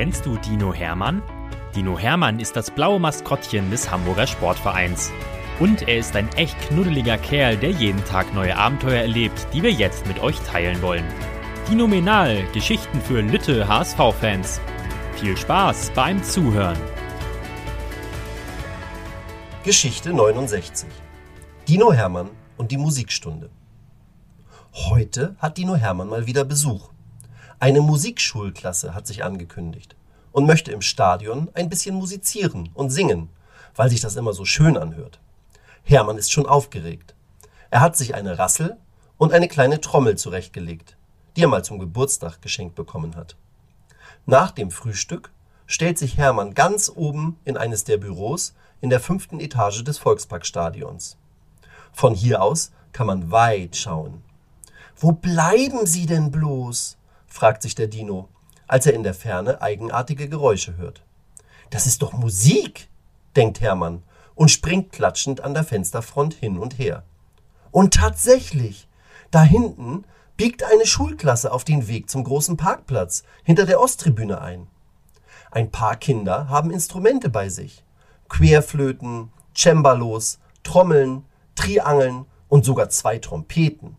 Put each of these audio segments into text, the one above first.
Kennst du Dino Hermann? Dino Hermann ist das blaue Maskottchen des Hamburger Sportvereins. Und er ist ein echt knuddeliger Kerl, der jeden Tag neue Abenteuer erlebt, die wir jetzt mit euch teilen wollen. Dinominal, Geschichten für Lütte HSV-Fans. Viel Spaß beim Zuhören. Geschichte 69. Dino Hermann und die Musikstunde. Heute hat Dino Hermann mal wieder Besuch. Eine Musikschulklasse hat sich angekündigt und möchte im Stadion ein bisschen musizieren und singen, weil sich das immer so schön anhört. Hermann ist schon aufgeregt. Er hat sich eine Rassel und eine kleine Trommel zurechtgelegt, die er mal zum Geburtstag geschenkt bekommen hat. Nach dem Frühstück stellt sich Hermann ganz oben in eines der Büros in der fünften Etage des Volksparkstadions. Von hier aus kann man weit schauen. Wo bleiben Sie denn bloß? Fragt sich der Dino, als er in der Ferne eigenartige Geräusche hört. Das ist doch Musik, denkt Hermann und springt klatschend an der Fensterfront hin und her. Und tatsächlich, da hinten biegt eine Schulklasse auf den Weg zum großen Parkplatz hinter der Osttribüne ein. Ein paar Kinder haben Instrumente bei sich. Querflöten, Cembalos, Trommeln, Triangeln und sogar zwei Trompeten.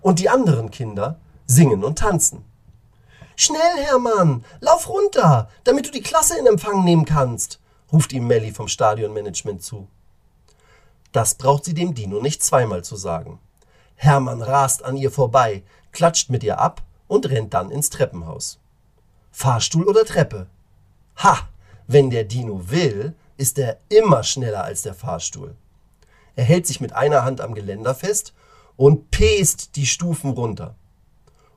Und die anderen Kinder singen und tanzen. Schnell, Hermann, lauf runter, damit du die Klasse in Empfang nehmen kannst, ruft ihm Melly vom Stadionmanagement zu. Das braucht sie dem Dino nicht zweimal zu sagen. Hermann rast an ihr vorbei, klatscht mit ihr ab und rennt dann ins Treppenhaus. Fahrstuhl oder Treppe? Ha! Wenn der Dino will, ist er immer schneller als der Fahrstuhl. Er hält sich mit einer Hand am Geländer fest und pest die Stufen runter.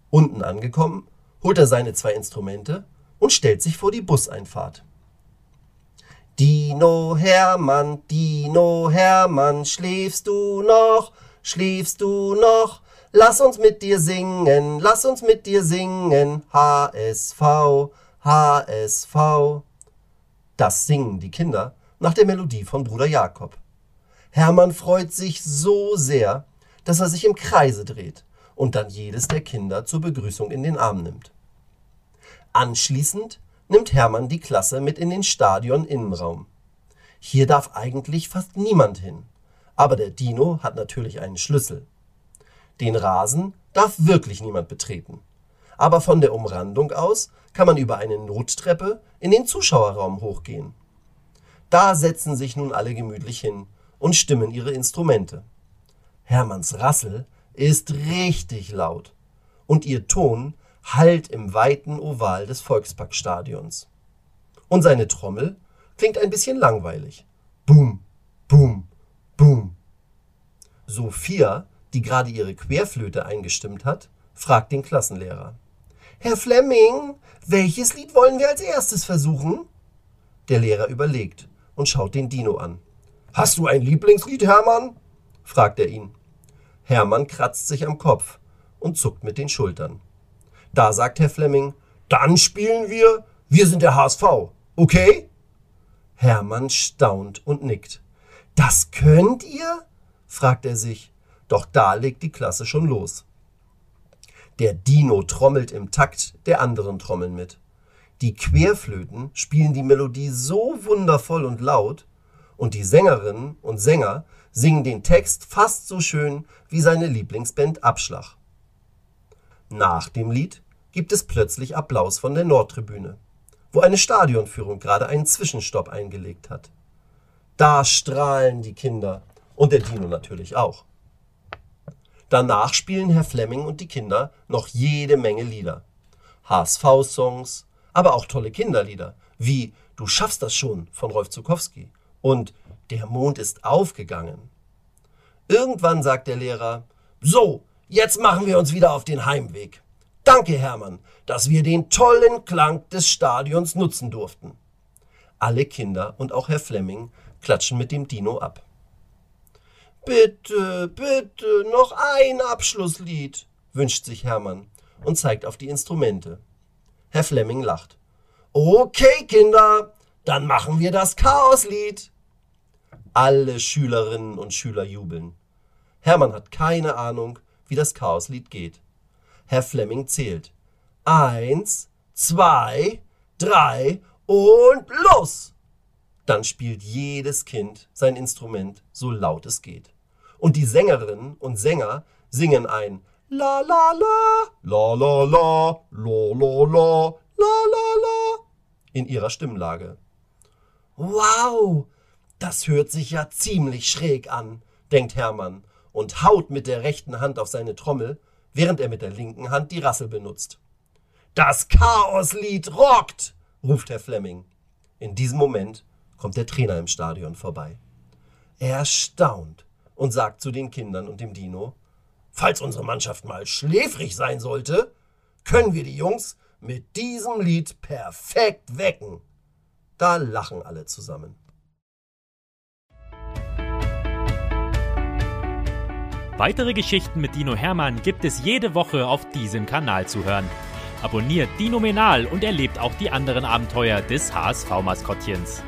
Unten angekommen, holt er seine zwei Instrumente und stellt sich vor die Buseinfahrt. Dino Hermann, Dino Hermann, schläfst du noch, schläfst du noch? Lass uns mit dir singen, lass uns mit dir singen, HSV, HSV. Das singen die Kinder nach der Melodie von Bruder Jakob. Hermann freut sich so sehr, dass er sich im Kreise dreht und dann jedes der Kinder zur Begrüßung in den Arm nimmt. Anschließend nimmt Hermann die Klasse mit in den Stadion-Innenraum. Hier darf eigentlich fast niemand hin, aber der Dino hat natürlich einen Schlüssel. Den Rasen darf wirklich niemand betreten, aber von der Umrandung aus kann man über eine Nottreppe in den Zuschauerraum hochgehen. Da setzen sich nun alle gemütlich hin und stimmen ihre Instrumente. Hermanns Rassel ist richtig laut und ihr Ton hallt im weiten Oval des Volksparkstadions. Und seine Trommel klingt ein bisschen langweilig. Boom, boom, boom. Sophia, die gerade ihre Querflöte eingestimmt hat, fragt den Klassenlehrer. Herr Flemming, welches Lied wollen wir als erstes versuchen? Der Lehrer überlegt und schaut den Dino an. Hast du ein Lieblingslied, Hermann? fragt er ihn. Hermann kratzt sich am Kopf und zuckt mit den Schultern. Da sagt Herr Flemming, dann spielen wir Wir sind der HSV, okay? Hermann staunt und nickt. Das könnt ihr? fragt er sich. Doch da legt die Klasse schon los. Der Dino trommelt im Takt der anderen Trommeln mit. Die Querflöten spielen die Melodie so wundervoll und laut, und die Sängerinnen und Sänger singen den Text fast so schön wie seine Lieblingsband Abschlag. Nach dem Lied gibt es plötzlich Applaus von der Nordtribüne, wo eine Stadionführung gerade einen Zwischenstopp eingelegt hat. Da strahlen die Kinder und der Dino natürlich auch. Danach spielen Herr Flemming und die Kinder noch jede Menge Lieder. HSV-Songs, aber auch tolle Kinderlieder, wie Du schaffst das schon von Rolf Zukowski und Der Mond ist aufgegangen. Irgendwann sagt der Lehrer, so, jetzt machen wir uns wieder auf den Heimweg. Danke, Hermann, dass wir den tollen Klang des Stadions nutzen durften. Alle Kinder und auch Herr Flemming klatschen mit dem Dino ab. Bitte, bitte, noch ein Abschlusslied, wünscht sich Hermann und zeigt auf die Instrumente. Herr Flemming lacht. Okay, Kinder, dann machen wir das Chaoslied. Alle Schülerinnen und Schüler jubeln. Hermann hat keine Ahnung, wie das Chaoslied geht. Herr Flemming zählt. Eins, zwei, drei und los! Dann spielt jedes Kind sein Instrument so laut es geht. Und die Sängerinnen und Sänger singen ein La la la, la la la, la la la, la la la in ihrer Stimmlage. Wow, das hört sich ja ziemlich schräg an, denkt Hermann und haut mit der rechten Hand auf seine Trommel, während er mit der linken Hand die Rassel benutzt. Das Chaoslied rockt, ruft Herr Flemming. In diesem Moment kommt der Trainer im Stadion vorbei. Er staunt und sagt zu den Kindern und dem Dino, falls unsere Mannschaft mal schläfrig sein sollte, können wir die Jungs mit diesem Lied perfekt wecken. Da lachen alle zusammen. Weitere Geschichten mit Dino Hermann gibt es jede Woche auf diesem Kanal zu hören. Abonniert Dino Menal und erlebt auch die anderen Abenteuer des HSV-Maskottchens.